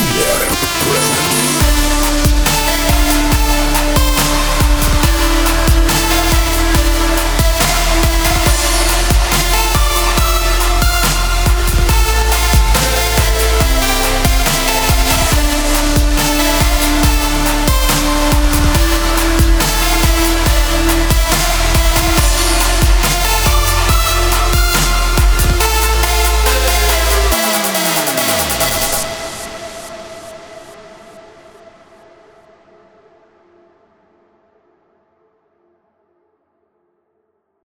Yeah.